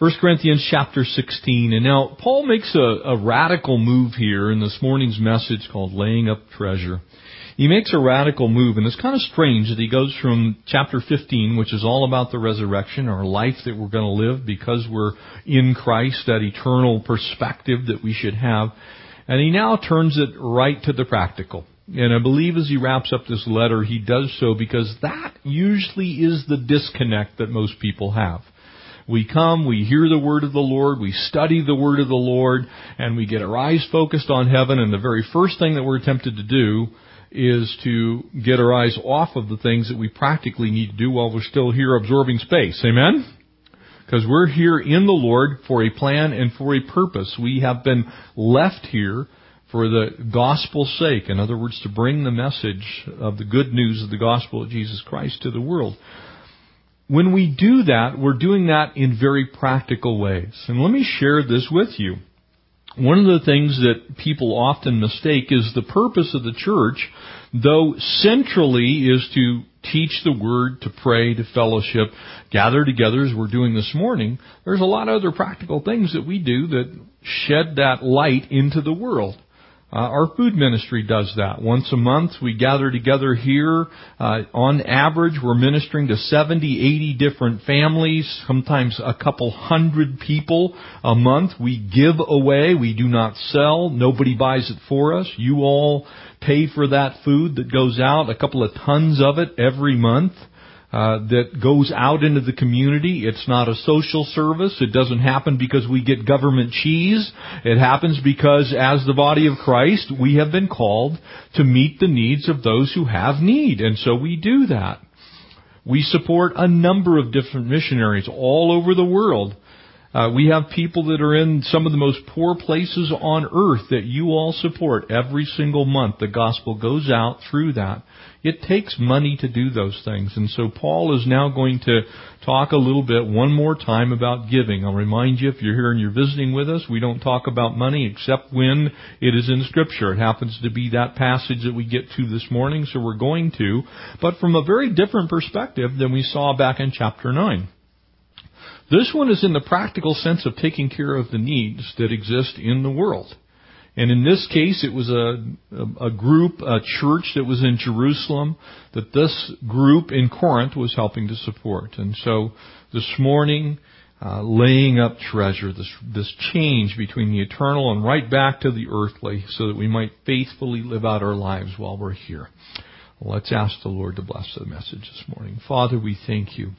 1 Corinthians chapter 16. And now Paul makes a, a, radical move here in this morning's message called laying up treasure. He makes a radical move and it's kind of strange that he goes from chapter 15, which is all about the resurrection, our life that we're going to live because we're in Christ, that eternal perspective that we should have. And he now turns it right to the practical. And I believe as he wraps up this letter, he does so because that usually is the disconnect that most people have. We come, we hear the word of the Lord, we study the word of the Lord, and we get our eyes focused on heaven, and the very first thing that we're tempted to do is to get our eyes off of the things that we practically need to do while we're still here absorbing space. Amen? Because we're here in the Lord for a plan and for a purpose. We have been left here for the gospel's sake. In other words, to bring the message of the good news of the gospel of Jesus Christ to the world. When we do that, we're doing that in very practical ways. And let me share this with you. One of the things that people often mistake is the purpose of the church, though centrally is to teach the word, to pray, to fellowship, gather together as we're doing this morning. There's a lot of other practical things that we do that shed that light into the world. Uh, our food ministry does that. Once a month, we gather together here. Uh, on average, we're ministering to 70, 80 different families, sometimes a couple hundred people a month. We give away. We do not sell. Nobody buys it for us. You all pay for that food that goes out, a couple of tons of it every month uh, that goes out into the community. It's not a social service. It doesn't happen because we get government cheese. It happens because as the body of Christ, we have been called to meet the needs of those who have need. And so we do that. We support a number of different missionaries all over the world. Uh, we have people that are in some of the most poor places on earth that you all support every single month. The gospel goes out through that. It takes money to do those things. And so Paul is now going to talk a little bit one more time about giving. I'll remind you if you're here and you're visiting with us, we don't talk about money except when it is in scripture. It happens to be that passage that we get to this morning, so we're going to, but from a very different perspective than we saw back in chapter 9. This one is in the practical sense of taking care of the needs that exist in the world. And in this case, it was a, a, group, a church that was in Jerusalem that this group in Corinth was helping to support. And so this morning, uh, laying up treasure, this, this change between the eternal and right back to the earthly so that we might faithfully live out our lives while we're here. let's ask the Lord to bless the message this morning. Father, we thank you.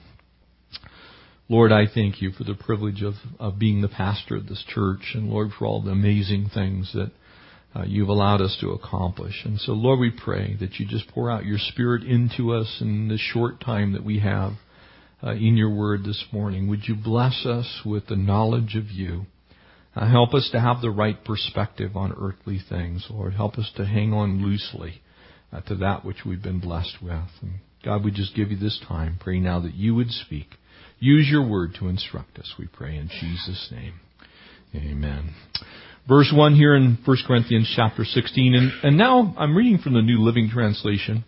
Lord, I thank you for the privilege of, of being the pastor of this church, and Lord, for all the amazing things that uh, you've allowed us to accomplish. And so, Lord, we pray that you just pour out your Spirit into us in the short time that we have uh, in your word this morning. Would you bless us with the knowledge of you? Uh, help us to have the right perspective on earthly things, Lord. Help us to hang on loosely uh, to that which we've been blessed with. And God, we just give you this time, pray now that you would speak. Use your word to instruct us, we pray in Jesus' name. Amen. Verse 1 here in 1 Corinthians chapter 16. And, and now I'm reading from the New Living Translation.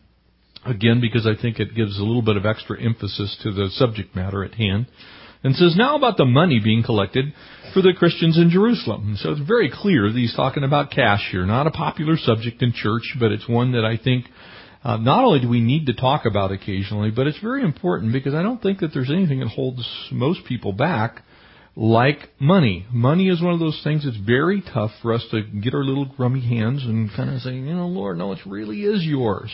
Again, because I think it gives a little bit of extra emphasis to the subject matter at hand. And says now about the money being collected for the Christians in Jerusalem. And so it's very clear that he's talking about cash here. Not a popular subject in church, but it's one that I think uh, not only do we need to talk about occasionally, but it's very important because I don't think that there's anything that holds most people back like money. Money is one of those things that's very tough for us to get our little grummy hands and kind of say, you know, Lord, no, it really is yours.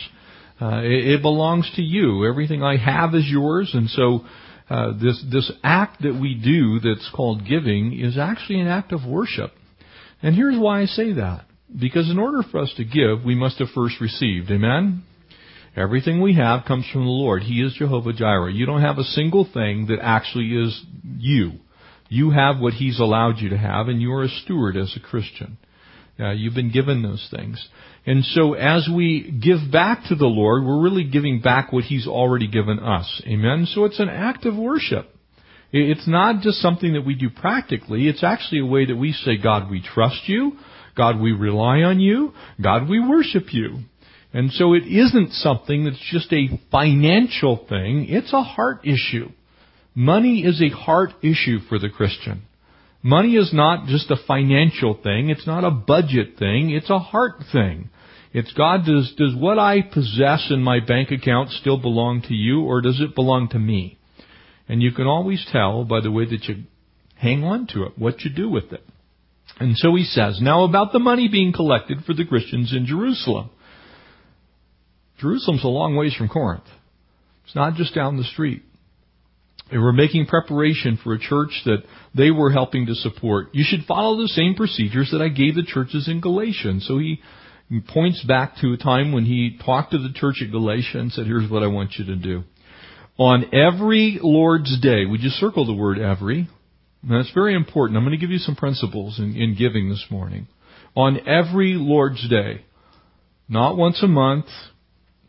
Uh, it, it belongs to you. Everything I have is yours, and so uh, this this act that we do that's called giving is actually an act of worship. And here's why I say that. Because in order for us to give, we must have first received. Amen? Everything we have comes from the Lord. He is Jehovah Jireh. You don't have a single thing that actually is you. You have what He's allowed you to have, and you are a steward as a Christian. Uh, you've been given those things. And so as we give back to the Lord, we're really giving back what He's already given us. Amen? So it's an act of worship. It's not just something that we do practically. It's actually a way that we say, God, we trust you. God, we rely on you. God, we worship you. And so it isn't something that's just a financial thing, it's a heart issue. Money is a heart issue for the Christian. Money is not just a financial thing. It's not a budget thing. It's a heart thing. It's God, does, does what I possess in my bank account still belong to you or does it belong to me? And you can always tell by the way that you hang on to it, what you do with it. And so he says, now about the money being collected for the Christians in Jerusalem. Jerusalem's a long ways from Corinth. It's not just down the street. They were making preparation for a church that they were helping to support. You should follow the same procedures that I gave the churches in Galatia. And so he points back to a time when he talked to the church at Galatia and said, here's what I want you to do. On every Lord's Day, we just circle the word every. That's very important. I'm going to give you some principles in, in giving this morning. On every Lord's Day, not once a month,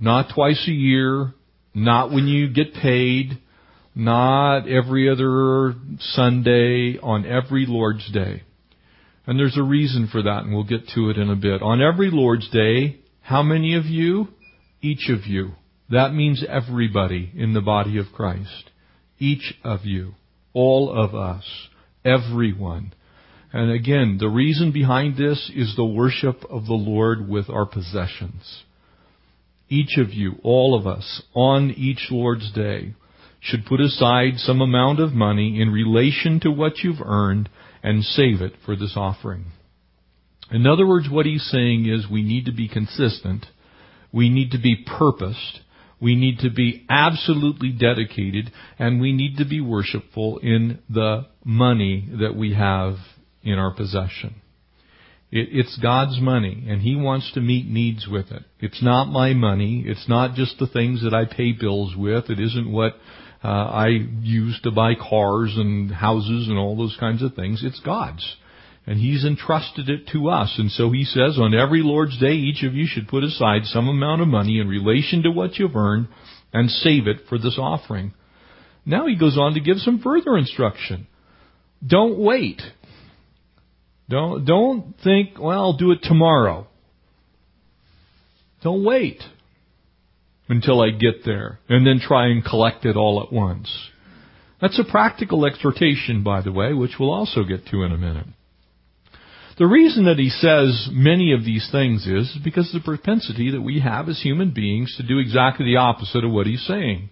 not twice a year, not when you get paid, not every other Sunday, on every Lord's Day. And there's a reason for that, and we'll get to it in a bit. On every Lord's Day, how many of you? Each of you. That means everybody in the body of Christ. Each of you. All of us. Everyone. And again, the reason behind this is the worship of the Lord with our possessions. Each of you, all of us, on each Lord's Day, should put aside some amount of money in relation to what you've earned and save it for this offering. In other words, what he's saying is we need to be consistent. We need to be purposed. We need to be absolutely dedicated and we need to be worshipful in the money that we have in our possession. It, it's God's money and He wants to meet needs with it. It's not my money. It's not just the things that I pay bills with. It isn't what uh, I use to buy cars and houses and all those kinds of things. It's God's. And He's entrusted it to us. And so He says, on every Lord's Day, each of you should put aside some amount of money in relation to what you've earned and save it for this offering. Now He goes on to give some further instruction. Don't wait. Don't, don't think, well, I'll do it tomorrow. Don't wait until I get there and then try and collect it all at once. That's a practical exhortation, by the way, which we'll also get to in a minute. The reason that he says many of these things is because of the propensity that we have as human beings to do exactly the opposite of what he's saying.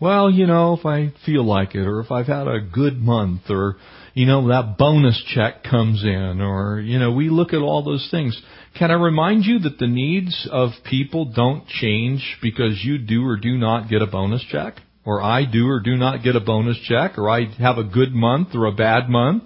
Well, you know, if I feel like it, or if I've had a good month, or, you know, that bonus check comes in, or, you know, we look at all those things. Can I remind you that the needs of people don't change because you do or do not get a bonus check? Or I do or do not get a bonus check? Or I have a good month or a bad month?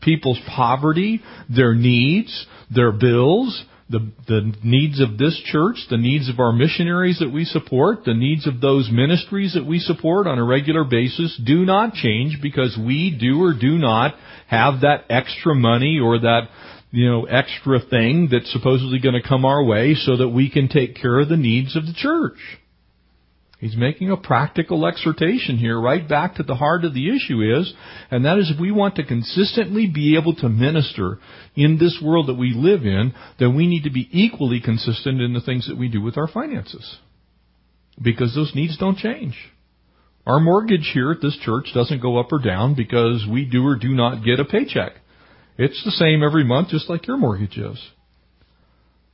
People's poverty, their needs, their bills, the, the needs of this church, the needs of our missionaries that we support, the needs of those ministries that we support on a regular basis do not change because we do or do not have that extra money or that you know, extra thing that's supposedly going to come our way so that we can take care of the needs of the church. He's making a practical exhortation here, right back to the heart of the issue is, and that is if we want to consistently be able to minister in this world that we live in, then we need to be equally consistent in the things that we do with our finances. Because those needs don't change. Our mortgage here at this church doesn't go up or down because we do or do not get a paycheck. It's the same every month, just like your mortgage is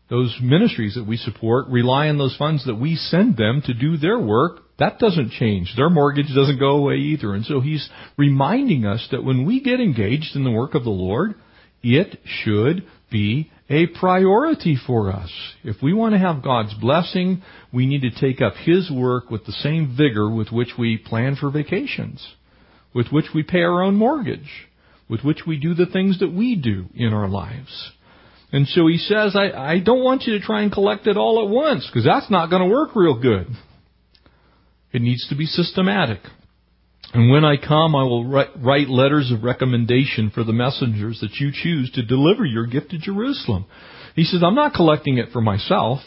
those ministries that we support rely on those funds that we send them to do their work. That doesn't change. Their mortgage doesn't go away either. And so he's reminding us that when we get engaged in the work of the Lord, it should be a priority for us. If we want to have God's blessing, we need to take up His work with the same vigor with which we plan for vacations, with which we pay our own mortgage, with which we do the things that we do in our lives. And so he says, I, I don't want you to try and collect it all at once, because that's not going to work real good. It needs to be systematic. And when I come, I will write letters of recommendation for the messengers that you choose to deliver your gift to Jerusalem. He says, I'm not collecting it for myself.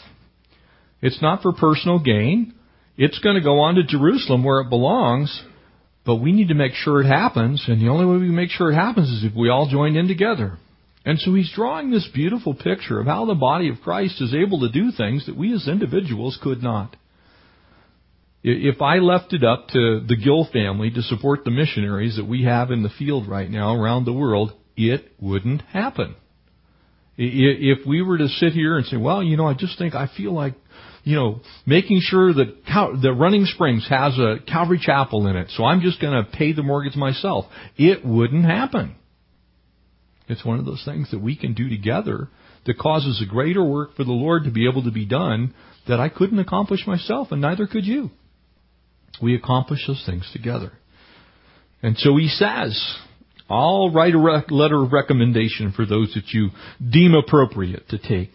It's not for personal gain. It's going to go on to Jerusalem where it belongs. But we need to make sure it happens. And the only way we make sure it happens is if we all join in together. And so he's drawing this beautiful picture of how the body of Christ is able to do things that we as individuals could not. If I left it up to the Gill family to support the missionaries that we have in the field right now around the world, it wouldn't happen. If we were to sit here and say, well, you know, I just think I feel like, you know, making sure that Cal- the Running Springs has a Calvary Chapel in it, so I'm just going to pay the mortgage myself. It wouldn't happen. It's one of those things that we can do together that causes a greater work for the Lord to be able to be done that I couldn't accomplish myself, and neither could you. We accomplish those things together. And so he says, I'll write a rec- letter of recommendation for those that you deem appropriate to take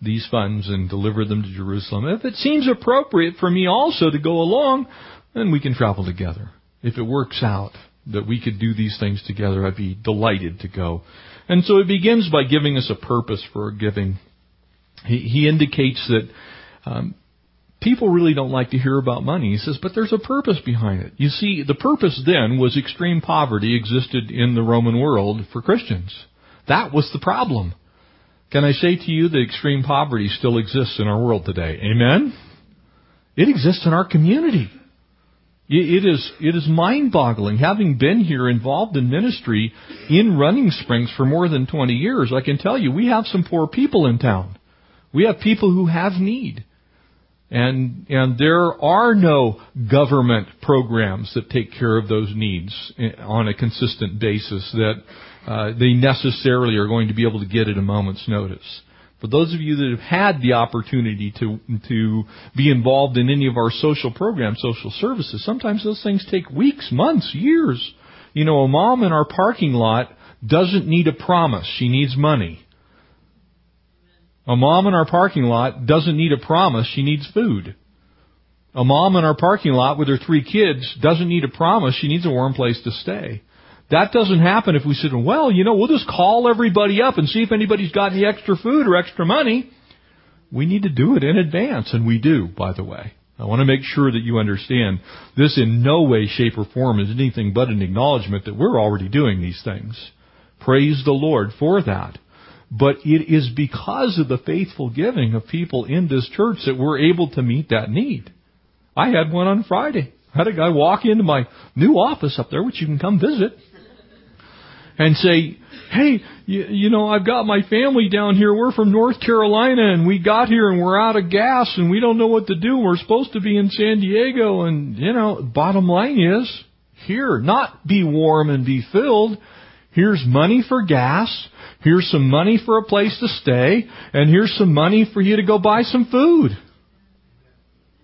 these funds and deliver them to Jerusalem. If it seems appropriate for me also to go along, then we can travel together. If it works out that we could do these things together, I'd be delighted to go. And so it begins by giving us a purpose for giving. He, he indicates that um, people really don't like to hear about money. He says, but there's a purpose behind it. You see, the purpose then was extreme poverty existed in the Roman world for Christians. That was the problem. Can I say to you that extreme poverty still exists in our world today? Amen? It exists in our community. It is, it is mind boggling. Having been here involved in ministry in Running Springs for more than 20 years, I can tell you we have some poor people in town. We have people who have need. And, and there are no government programs that take care of those needs on a consistent basis that uh, they necessarily are going to be able to get at a moment's notice. For those of you that have had the opportunity to, to be involved in any of our social programs, social services, sometimes those things take weeks, months, years. You know, a mom in our parking lot doesn't need a promise. She needs money. A mom in our parking lot doesn't need a promise, she needs food. A mom in our parking lot with her three kids doesn't need a promise, she needs a warm place to stay. That doesn't happen if we sit and, well, you know, we'll just call everybody up and see if anybody's got any extra food or extra money. We need to do it in advance, and we do, by the way. I want to make sure that you understand this in no way, shape, or form is anything but an acknowledgement that we're already doing these things. Praise the Lord for that. But it is because of the faithful giving of people in this church that we're able to meet that need. I had one on Friday. I had a guy walk into my new office up there, which you can come visit, and say, hey, you, you know, I've got my family down here. We're from North Carolina and we got here and we're out of gas and we don't know what to do. We're supposed to be in San Diego and, you know, bottom line is, here, not be warm and be filled. Here's money for gas. Here's some money for a place to stay, and here's some money for you to go buy some food.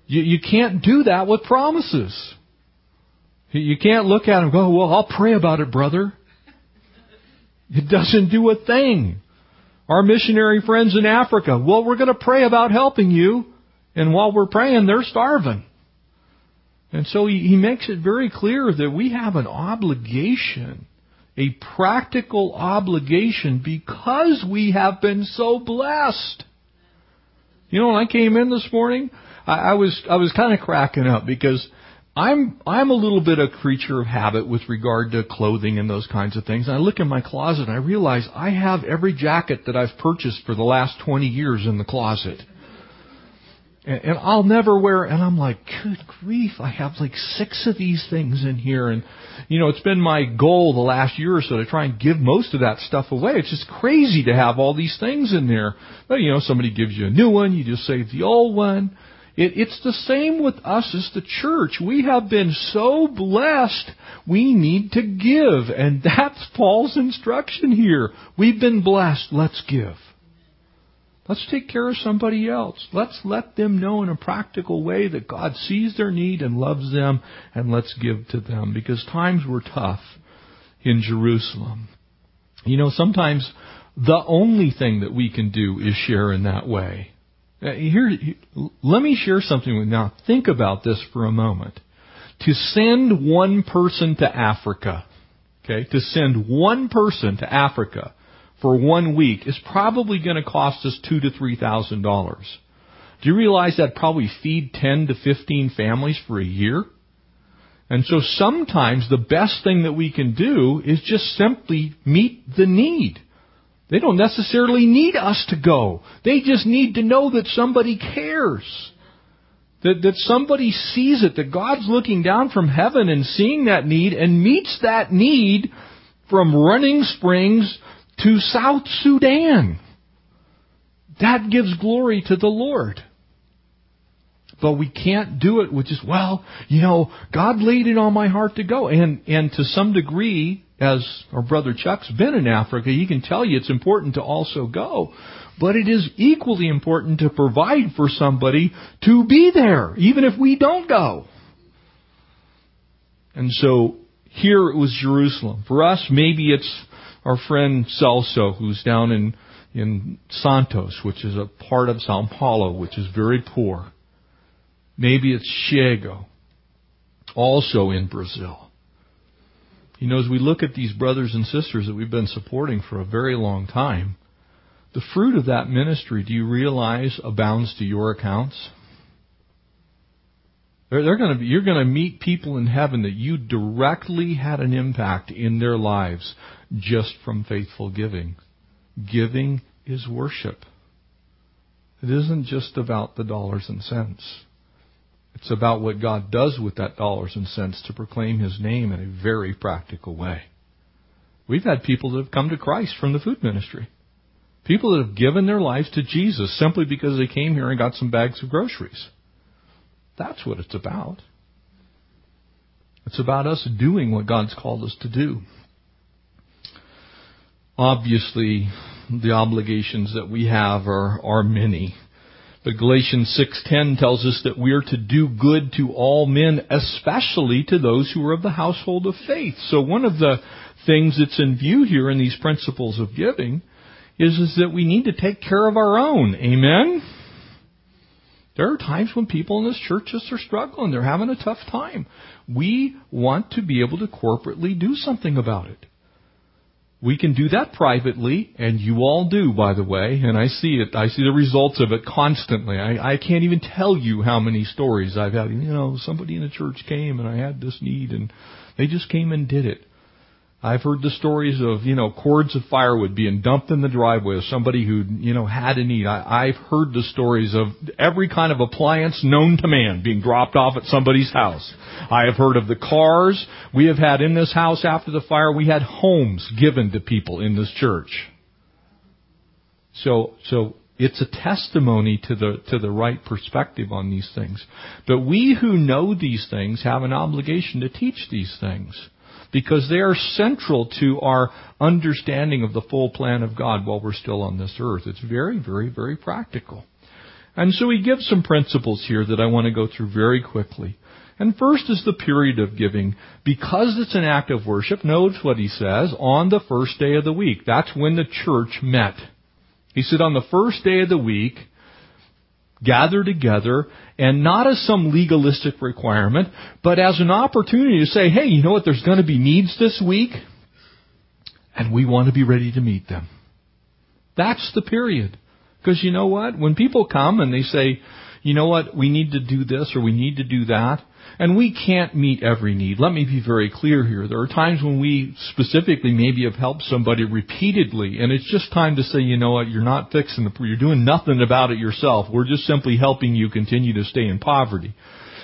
You, you can't do that with promises. You can't look at them and go, well, I'll pray about it, brother. It doesn't do a thing. Our missionary friends in Africa, well, we're going to pray about helping you, and while we're praying, they're starving. And so he, makes it very clear that we have an obligation a practical obligation because we have been so blessed. You know, when I came in this morning, I, I was I was kind of cracking up because I'm I'm a little bit a creature of habit with regard to clothing and those kinds of things. And I look in my closet and I realize I have every jacket that I've purchased for the last 20 years in the closet and, and I'll never wear. And I'm like, good grief, I have like six of these things in here, and you know, it's been my goal the last year or so to try and give most of that stuff away. It's just crazy to have all these things in there. But you know, somebody gives you a new one, you just save the old one. It, it's the same with us as the church. We have been so blessed, we need to give. And that's Paul's instruction here. We've been blessed, let's give. Let's take care of somebody else. Let's let them know in a practical way that God sees their need and loves them, and let's give to them because times were tough in Jerusalem. You know, sometimes the only thing that we can do is share in that way. Uh, here, let me share something with you. Now, think about this for a moment. To send one person to Africa, okay, to send one person to Africa for one week is probably going to cost us two to three thousand dollars. Do you realize that probably feed ten to fifteen families for a year? And so sometimes the best thing that we can do is just simply meet the need. They don't necessarily need us to go. They just need to know that somebody cares. That, that somebody sees it, that God's looking down from heaven and seeing that need and meets that need from running springs to South Sudan. That gives glory to the Lord. But we can't do it with just, well, you know, God laid it on my heart to go. And, and to some degree, as our brother Chuck's been in Africa, he can tell you it's important to also go. But it is equally important to provide for somebody to be there, even if we don't go. And so here it was Jerusalem. For us, maybe it's our friend Celso, who's down in, in Santos, which is a part of Sao Paulo, which is very poor. Maybe it's Chego, also in Brazil. You know, as we look at these brothers and sisters that we've been supporting for a very long time, the fruit of that ministry, do you realize, abounds to your accounts? They're, they're be, you're going to meet people in heaven that you directly had an impact in their lives just from faithful giving. Giving is worship. It isn't just about the dollars and cents. It's about what God does with that dollars and cents to proclaim His name in a very practical way. We've had people that have come to Christ from the food ministry. People that have given their lives to Jesus simply because they came here and got some bags of groceries. That's what it's about. It's about us doing what God's called us to do. Obviously, the obligations that we have are, are many. But Galatians 6:10 tells us that we are to do good to all men, especially to those who are of the household of faith. So one of the things that's in view here in these principles of giving is, is that we need to take care of our own. Amen? There are times when people in this church just are struggling. They're having a tough time. We want to be able to corporately do something about it. We can do that privately, and you all do, by the way, and I see it. I see the results of it constantly. I, I can't even tell you how many stories I've had. You know, somebody in the church came and I had this need, and they just came and did it. I've heard the stories of, you know, cords of firewood being dumped in the driveway of somebody who, you know, had a need. I, I've heard the stories of every kind of appliance known to man being dropped off at somebody's house. I have heard of the cars we have had in this house after the fire. We had homes given to people in this church. So, so it's a testimony to the to the right perspective on these things. But we who know these things have an obligation to teach these things because they are central to our understanding of the full plan of God while we're still on this earth. It's very, very, very practical. And so he gives some principles here that I want to go through very quickly. And first is the period of giving. Because it's an act of worship, notice what he says, on the first day of the week. That's when the church met. He said on the first day of the week, gather together and not as some legalistic requirement, but as an opportunity to say, hey, you know what, there's going to be needs this week, and we want to be ready to meet them. That's the period. Because you know what? When people come and they say, you know what, we need to do this or we need to do that, and we can't meet every need. Let me be very clear here. There are times when we specifically maybe have helped somebody repeatedly, and it's just time to say, you know what, you're not fixing the, you're doing nothing about it yourself. We're just simply helping you continue to stay in poverty.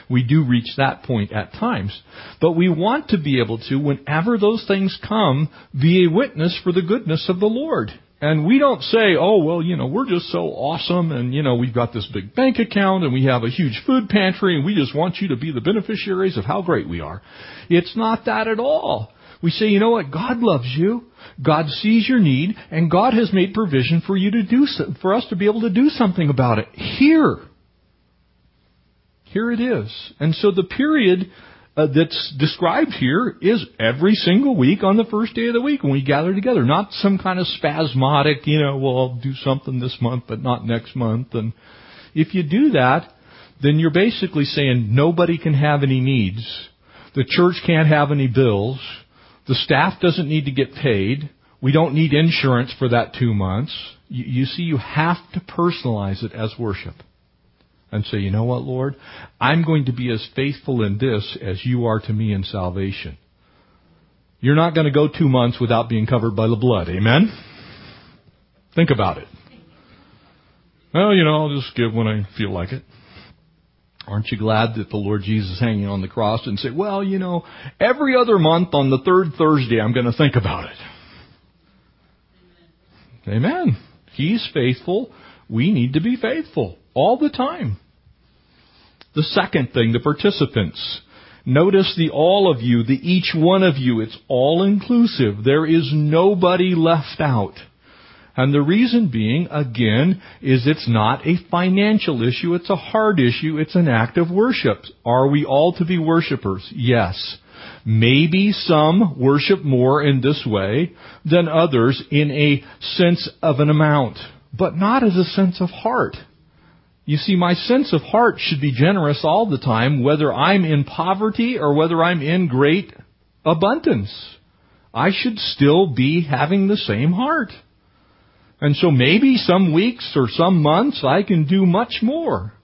We do reach that point at times. But we want to be able to, whenever those things come, be a witness for the goodness of the Lord. And we don't say, oh, well, you know, we're just so awesome and, you know, we've got this big bank account and we have a huge food pantry and we just want you to be the beneficiaries of how great we are. It's not that at all. We say, you know what? God loves you. God sees your need and God has made provision for you to do, so, for us to be able to do something about it. Here. Here it is. And so the period uh, that's described here is every single week on the first day of the week when we gather together. Not some kind of spasmodic, you know, well, I'll do something this month, but not next month. And if you do that, then you're basically saying nobody can have any needs. The church can't have any bills. The staff doesn't need to get paid. We don't need insurance for that two months. You, you see, you have to personalize it as worship and say, you know what, Lord? I'm going to be as faithful in this as you are to me in salvation. You're not going to go two months without being covered by the blood. Amen? Think about it. Well, you know, I'll just give when I feel like it. Aren't you glad that the Lord Jesus is hanging on the cross and say, well, you know, every other month on the third Thursday I'm going to think about it. Amen. He's faithful. We need to be faithful all the time. The second thing, the participants. Notice the all of you, the each one of you. It's all inclusive. There is nobody left out. And the reason being, again, is it's not a financial issue, it's a heart issue, it's an act of worship. Are we all to be worshipers? Yes. Maybe some worship more in this way than others in a sense of an amount, but not as a sense of heart. You see, my sense of heart should be generous all the time, whether I'm in poverty or whether I'm in great abundance. I should still be having the same heart. And so maybe some weeks or some months I can do much more.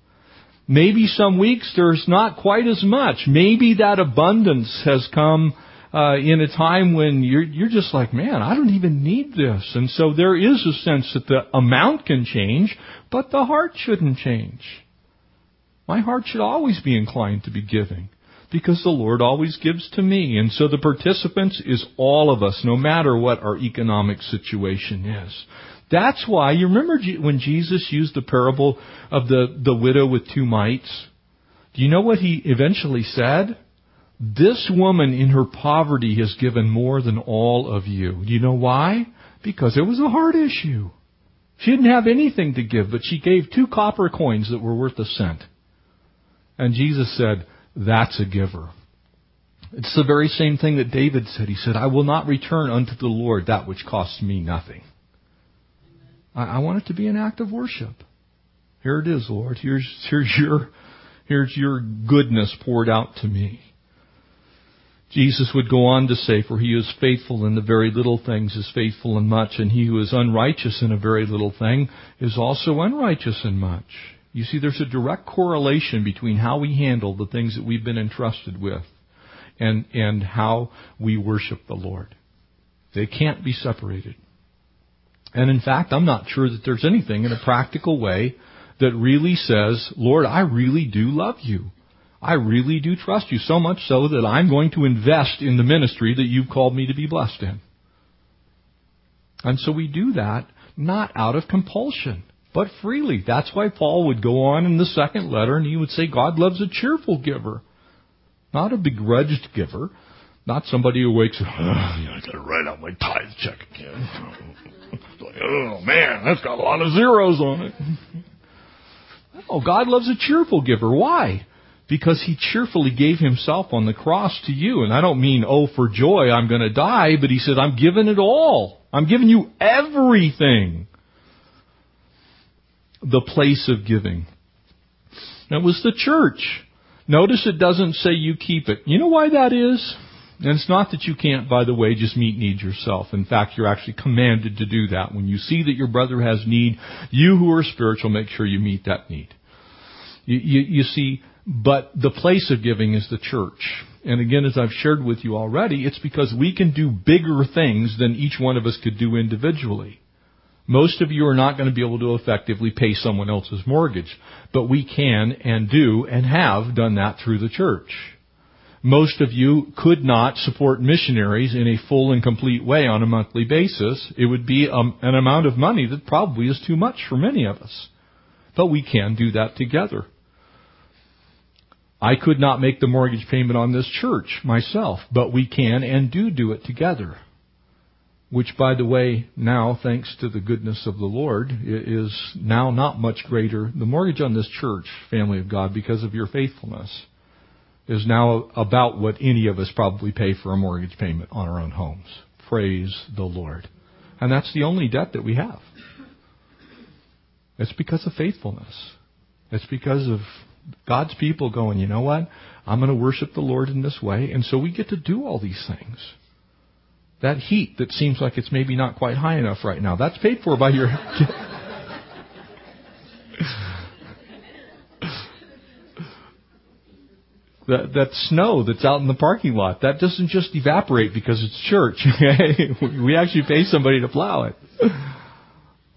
Maybe some weeks there's not quite as much. Maybe that abundance has come uh, in a time when you're you're just like, man, I don't even need this. And so there is a sense that the amount can change, but the heart shouldn't change. My heart should always be inclined to be giving because the Lord always gives to me. And so the participants is all of us, no matter what our economic situation is. That's why, you remember when Jesus used the parable of the, the widow with two mites? Do you know what he eventually said? This woman in her poverty has given more than all of you. Do you know why? Because it was a heart issue. She didn't have anything to give, but she gave two copper coins that were worth a cent. And Jesus said, that's a giver. It's the very same thing that David said. He said, I will not return unto the Lord that which costs me nothing. I, I want it to be an act of worship. Here it is, Lord. Here's, here's your, here's your goodness poured out to me. Jesus would go on to say, For he who is faithful in the very little things is faithful in much, and he who is unrighteous in a very little thing is also unrighteous in much. You see, there's a direct correlation between how we handle the things that we've been entrusted with and, and how we worship the Lord. They can't be separated. And in fact, I'm not sure that there's anything in a practical way that really says, Lord, I really do love you. I really do trust you so much so that I'm going to invest in the ministry that you've called me to be blessed in. And so we do that not out of compulsion, but freely. That's why Paul would go on in the second letter and he would say God loves a cheerful giver, not a begrudged giver, not somebody who wakes up, oh, I gotta write out my tithe check again. like, oh man, that's got a lot of zeros on it. Oh, God loves a cheerful giver. Why? Because he cheerfully gave himself on the cross to you. And I don't mean, oh, for joy, I'm going to die, but he said, I'm giving it all. I'm giving you everything. The place of giving. It was the church. Notice it doesn't say you keep it. You know why that is? And it's not that you can't, by the way, just meet needs yourself. In fact, you're actually commanded to do that. When you see that your brother has need, you who are spiritual, make sure you meet that need. You, you, you see, but the place of giving is the church. And again, as I've shared with you already, it's because we can do bigger things than each one of us could do individually. Most of you are not going to be able to effectively pay someone else's mortgage, but we can and do and have done that through the church most of you could not support missionaries in a full and complete way on a monthly basis. It would be um, an amount of money that probably is too much for many of us. But we can do that together. I could not make the mortgage payment on this church myself, but we can and do do it together. Which, by the way, now, thanks to the goodness of the Lord, is now not much greater. The mortgage on this church, family of God, because of your faithfulness is now about what any of us probably pay for a mortgage payment on our own homes. Praise the Lord. And that's the only debt that we have. It's because of faithfulness. It's because of God's people going, you know what? I'm going to worship the Lord in this way. And so we get to do all these things. That heat that seems like it's maybe not quite high enough right now, that's paid for by your. that, that snow that's out in the parking lot, that doesn't just evaporate because it's church. we actually pay somebody to plow it.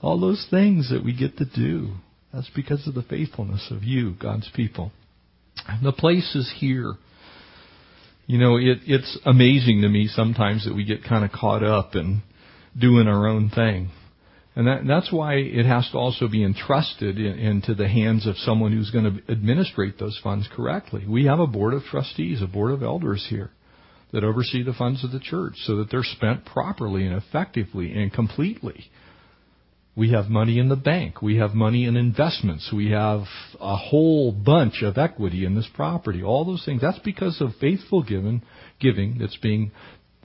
All those things that we get to do, that's because of the faithfulness of you, God's people. The place is here. You know, it, it's amazing to me sometimes that we get kind of caught up in doing our own thing. And that, that's why it has to also be entrusted in, into the hands of someone who's going to administrate those funds correctly. We have a board of trustees, a board of elders here that oversee the funds of the church so that they're spent properly and effectively and completely. We have money in the bank. We have money in investments. We have a whole bunch of equity in this property. All those things. That's because of faithful giving, giving that's being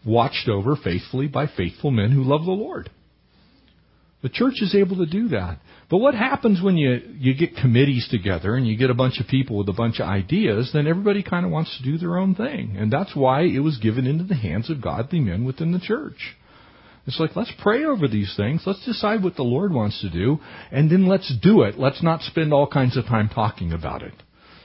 watched over faithfully by faithful men who love the Lord. The church is able to do that. But what happens when you, you get committees together and you get a bunch of people with a bunch of ideas, then everybody kind of wants to do their own thing. And that's why it was given into the hands of godly men within the church. It's like, let's pray over these things. Let's decide what the Lord wants to do, and then let's do it. Let's not spend all kinds of time talking about it.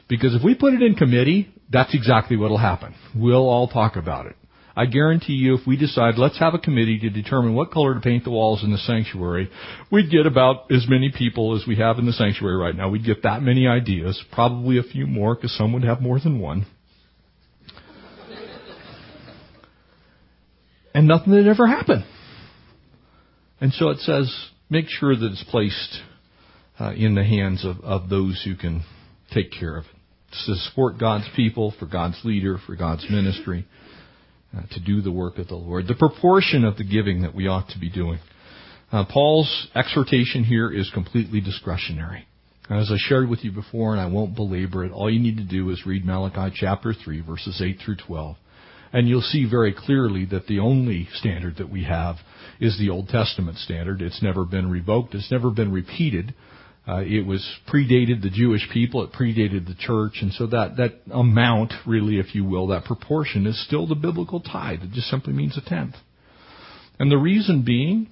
Because if we put it in committee, that's exactly what will happen. We'll all talk about it. I guarantee you if we decide let's have a committee to determine what color to paint the walls in the sanctuary, we'd get about as many people as we have in the sanctuary right now. We'd get that many ideas, probably a few more because some would have more than one. and nothing would ever happen. And so it says, make sure that it's placed uh, in the hands of, of those who can take care of it. To support God's people, for God's leader, for God's ministry, uh, to do the work of the Lord. The proportion of the giving that we ought to be doing. Uh, Paul's exhortation here is completely discretionary. As I shared with you before, and I won't belabor it, all you need to do is read Malachi chapter 3, verses 8 through 12. And you'll see very clearly that the only standard that we have is the Old Testament standard. It's never been revoked. It's never been repeated. Uh, it was predated the Jewish people. It predated the church, and so that that amount, really, if you will, that proportion is still the biblical tithe. It just simply means a tenth. And the reason being,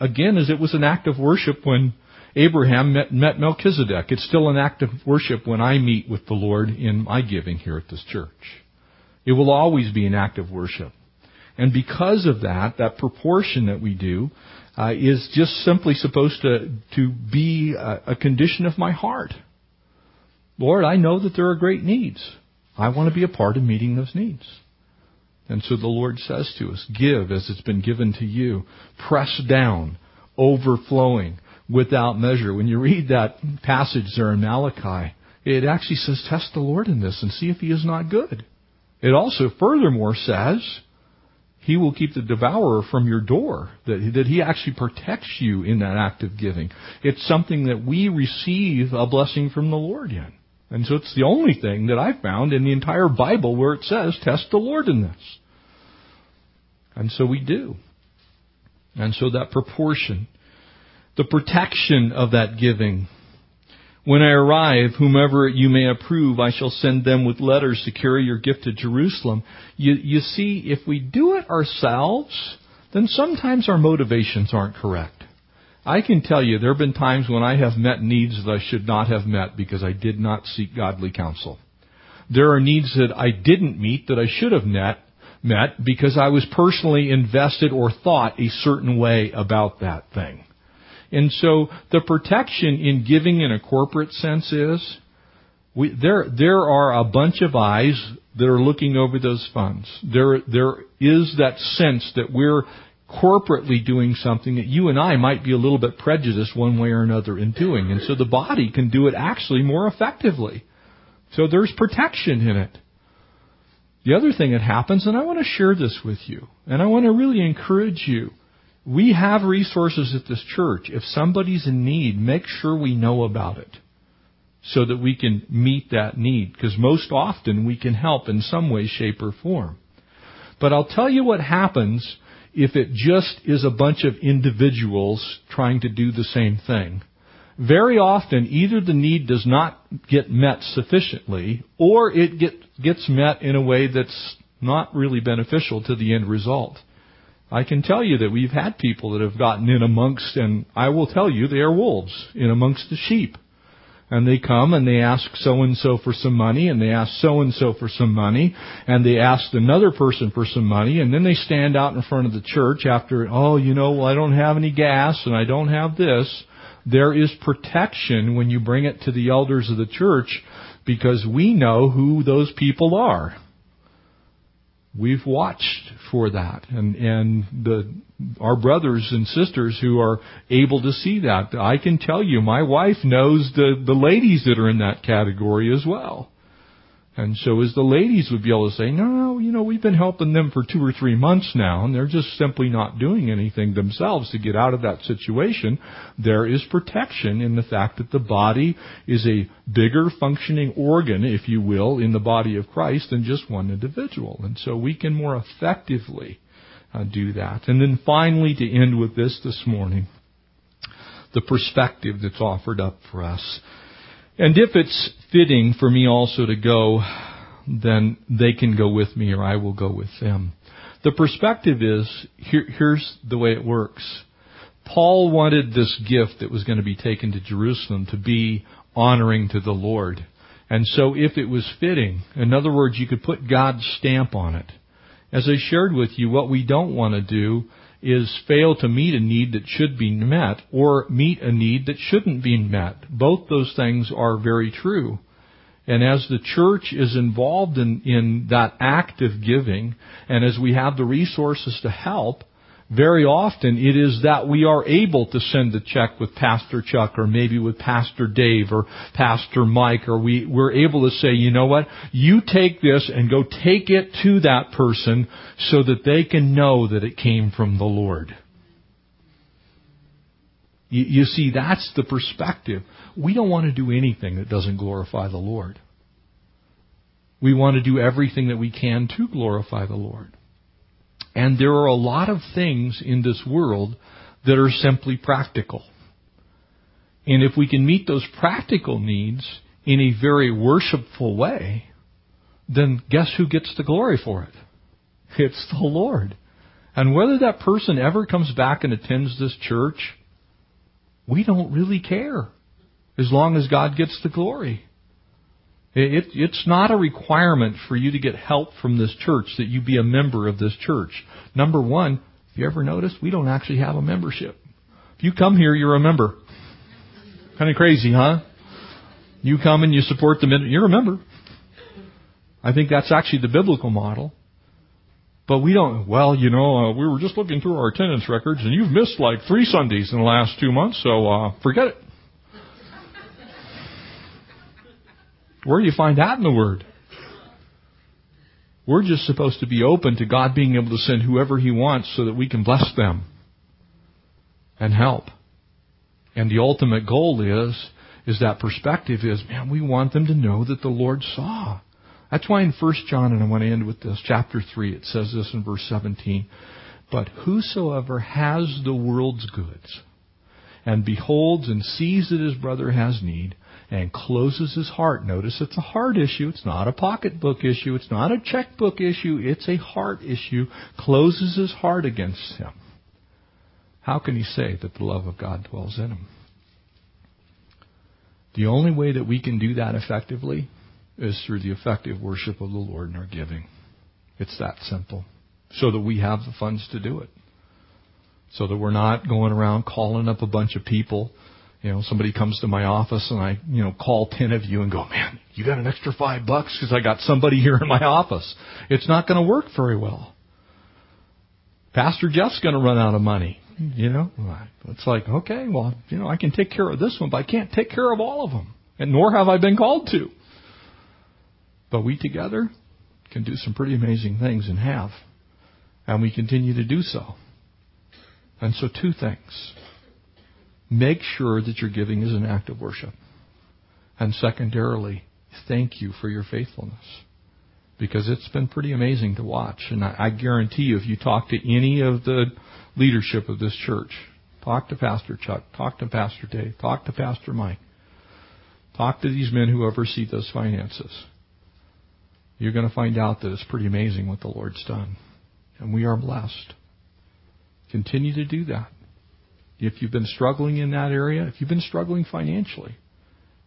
again, is it was an act of worship when Abraham met, met Melchizedek. It's still an act of worship when I meet with the Lord in my giving here at this church. It will always be an act of worship. And because of that, that proportion that we do uh, is just simply supposed to, to be a, a condition of my heart. Lord, I know that there are great needs. I want to be a part of meeting those needs. And so the Lord says to us, give as it's been given to you, pressed down, overflowing, without measure. When you read that passage there in Malachi, it actually says, test the Lord in this and see if he is not good. It also furthermore says, he will keep the devourer from your door, that, that He actually protects you in that act of giving. It's something that we receive a blessing from the Lord in. And so it's the only thing that I've found in the entire Bible where it says, test the Lord in this. And so we do. And so that proportion, the protection of that giving, when I arrive, whomever you may approve, I shall send them with letters to carry your gift to Jerusalem. You, you see, if we do it ourselves, then sometimes our motivations aren't correct. I can tell you there have been times when I have met needs that I should not have met because I did not seek godly counsel. There are needs that I didn't meet that I should have met, met because I was personally invested or thought a certain way about that thing. And so the protection in giving in a corporate sense is we, there there are a bunch of eyes that are looking over those funds. There there is that sense that we're corporately doing something that you and I might be a little bit prejudiced one way or another in doing. And so the body can do it actually more effectively. So there's protection in it. The other thing that happens, and I want to share this with you, and I want to really encourage you we have resources at this church. If somebody's in need, make sure we know about it so that we can meet that need because most often we can help in some way, shape, or form. But I'll tell you what happens if it just is a bunch of individuals trying to do the same thing. Very often, either the need does not get met sufficiently, or it get, gets met in a way that's not really beneficial to the end result. I can tell you that we've had people that have gotten in amongst, and I will tell you, they are wolves in amongst the sheep. And they come and they ask so and so for some money, and they ask so and so for some money, and they ask another person for some money, and then they stand out in front of the church after, oh, you know, well, I don't have any gas and I don't have this. There is protection when you bring it to the elders of the church because we know who those people are. We've watched for that, and and the our brothers and sisters who are able to see that. I can tell you, my wife knows the the ladies that are in that category as well. And so as the ladies would be able to say, no, no, you know, we've been helping them for two or three months now, and they're just simply not doing anything themselves to get out of that situation, there is protection in the fact that the body is a bigger functioning organ, if you will, in the body of Christ than just one individual. And so we can more effectively uh, do that. And then finally, to end with this this morning, the perspective that's offered up for us. And if it's fitting for me also to go, then they can go with me or I will go with them. The perspective is, here, here's the way it works. Paul wanted this gift that was going to be taken to Jerusalem to be honoring to the Lord. And so if it was fitting, in other words, you could put God's stamp on it. As I shared with you, what we don't want to do is fail to meet a need that should be met or meet a need that shouldn't be met. Both those things are very true. And as the church is involved in, in that act of giving, and as we have the resources to help, very often it is that we are able to send a check with Pastor Chuck or maybe with Pastor Dave or Pastor Mike or we, we're able to say, you know what, you take this and go take it to that person so that they can know that it came from the Lord. You, you see, that's the perspective. We don't want to do anything that doesn't glorify the Lord. We want to do everything that we can to glorify the Lord. And there are a lot of things in this world that are simply practical. And if we can meet those practical needs in a very worshipful way, then guess who gets the glory for it? It's the Lord. And whether that person ever comes back and attends this church, we don't really care. As long as God gets the glory. It, it's not a requirement for you to get help from this church that you be a member of this church. Number one, if you ever notice, we don't actually have a membership. If you come here, you're a member. Kind of crazy, huh? You come and you support the min, you're a member. I think that's actually the biblical model. But we don't, well, you know, uh, we were just looking through our attendance records and you've missed like three Sundays in the last two months, so uh, forget it. Where do you find that in the Word? We're just supposed to be open to God being able to send whoever He wants so that we can bless them and help. And the ultimate goal is, is that perspective is, man, we want them to know that the Lord saw. That's why in 1 John, and I want to end with this, chapter 3, it says this in verse 17, But whosoever has the world's goods, and beholds and sees that his brother has need, and closes his heart. Notice it's a heart issue. It's not a pocketbook issue. It's not a checkbook issue. It's a heart issue. Closes his heart against him. How can he say that the love of God dwells in him? The only way that we can do that effectively is through the effective worship of the Lord in our giving. It's that simple. So that we have the funds to do it. So that we're not going around calling up a bunch of people you know, somebody comes to my office and I, you know, call 10 of you and go, man, you got an extra five bucks because I got somebody here in my office. It's not going to work very well. Pastor Jeff's going to run out of money. You know, it's like, okay, well, you know, I can take care of this one, but I can't take care of all of them. And nor have I been called to. But we together can do some pretty amazing things and have. And we continue to do so. And so two things make sure that your giving is an act of worship. And secondarily, thank you for your faithfulness. Because it's been pretty amazing to watch. And I, I guarantee you, if you talk to any of the leadership of this church, talk to Pastor Chuck, talk to Pastor Dave, talk to Pastor Mike, talk to these men who oversee those finances, you're going to find out that it's pretty amazing what the Lord's done. And we are blessed. Continue to do that. If you've been struggling in that area, if you've been struggling financially,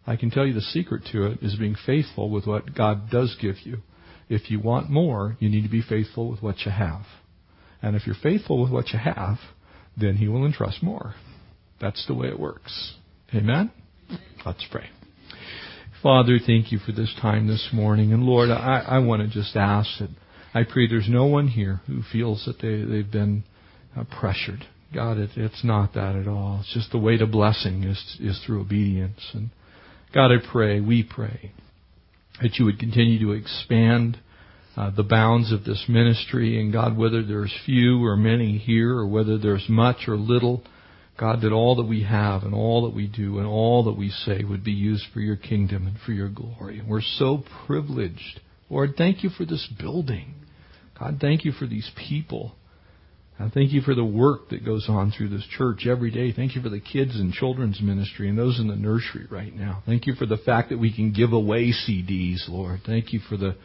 I can tell you the secret to it is being faithful with what God does give you. If you want more, you need to be faithful with what you have. And if you're faithful with what you have, then He will entrust more. That's the way it works. Amen? Let's pray. Father, thank you for this time this morning. And Lord, I, I want to just ask that I pray there's no one here who feels that they, they've been uh, pressured. God, it, it's not that at all. It's just the way to blessing is, is through obedience. And God, I pray, we pray, that you would continue to expand uh, the bounds of this ministry. And God, whether there's few or many here, or whether there's much or little, God, that all that we have and all that we do and all that we say would be used for your kingdom and for your glory. And we're so privileged. Lord, thank you for this building. God, thank you for these people. And thank you for the work that goes on through this church every day. Thank you for the kids and children's ministry and those in the nursery right now. Thank you for the fact that we can give away CDs, Lord. Thank you for the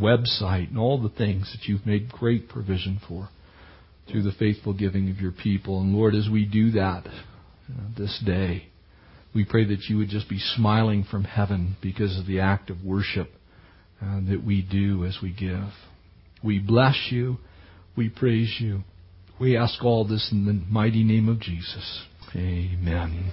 website and all the things that you've made great provision for through the faithful giving of your people. And Lord, as we do that know, this day, we pray that you would just be smiling from heaven because of the act of worship uh, that we do as we give. We bless you. We praise you. We ask all this in the mighty name of Jesus. Amen.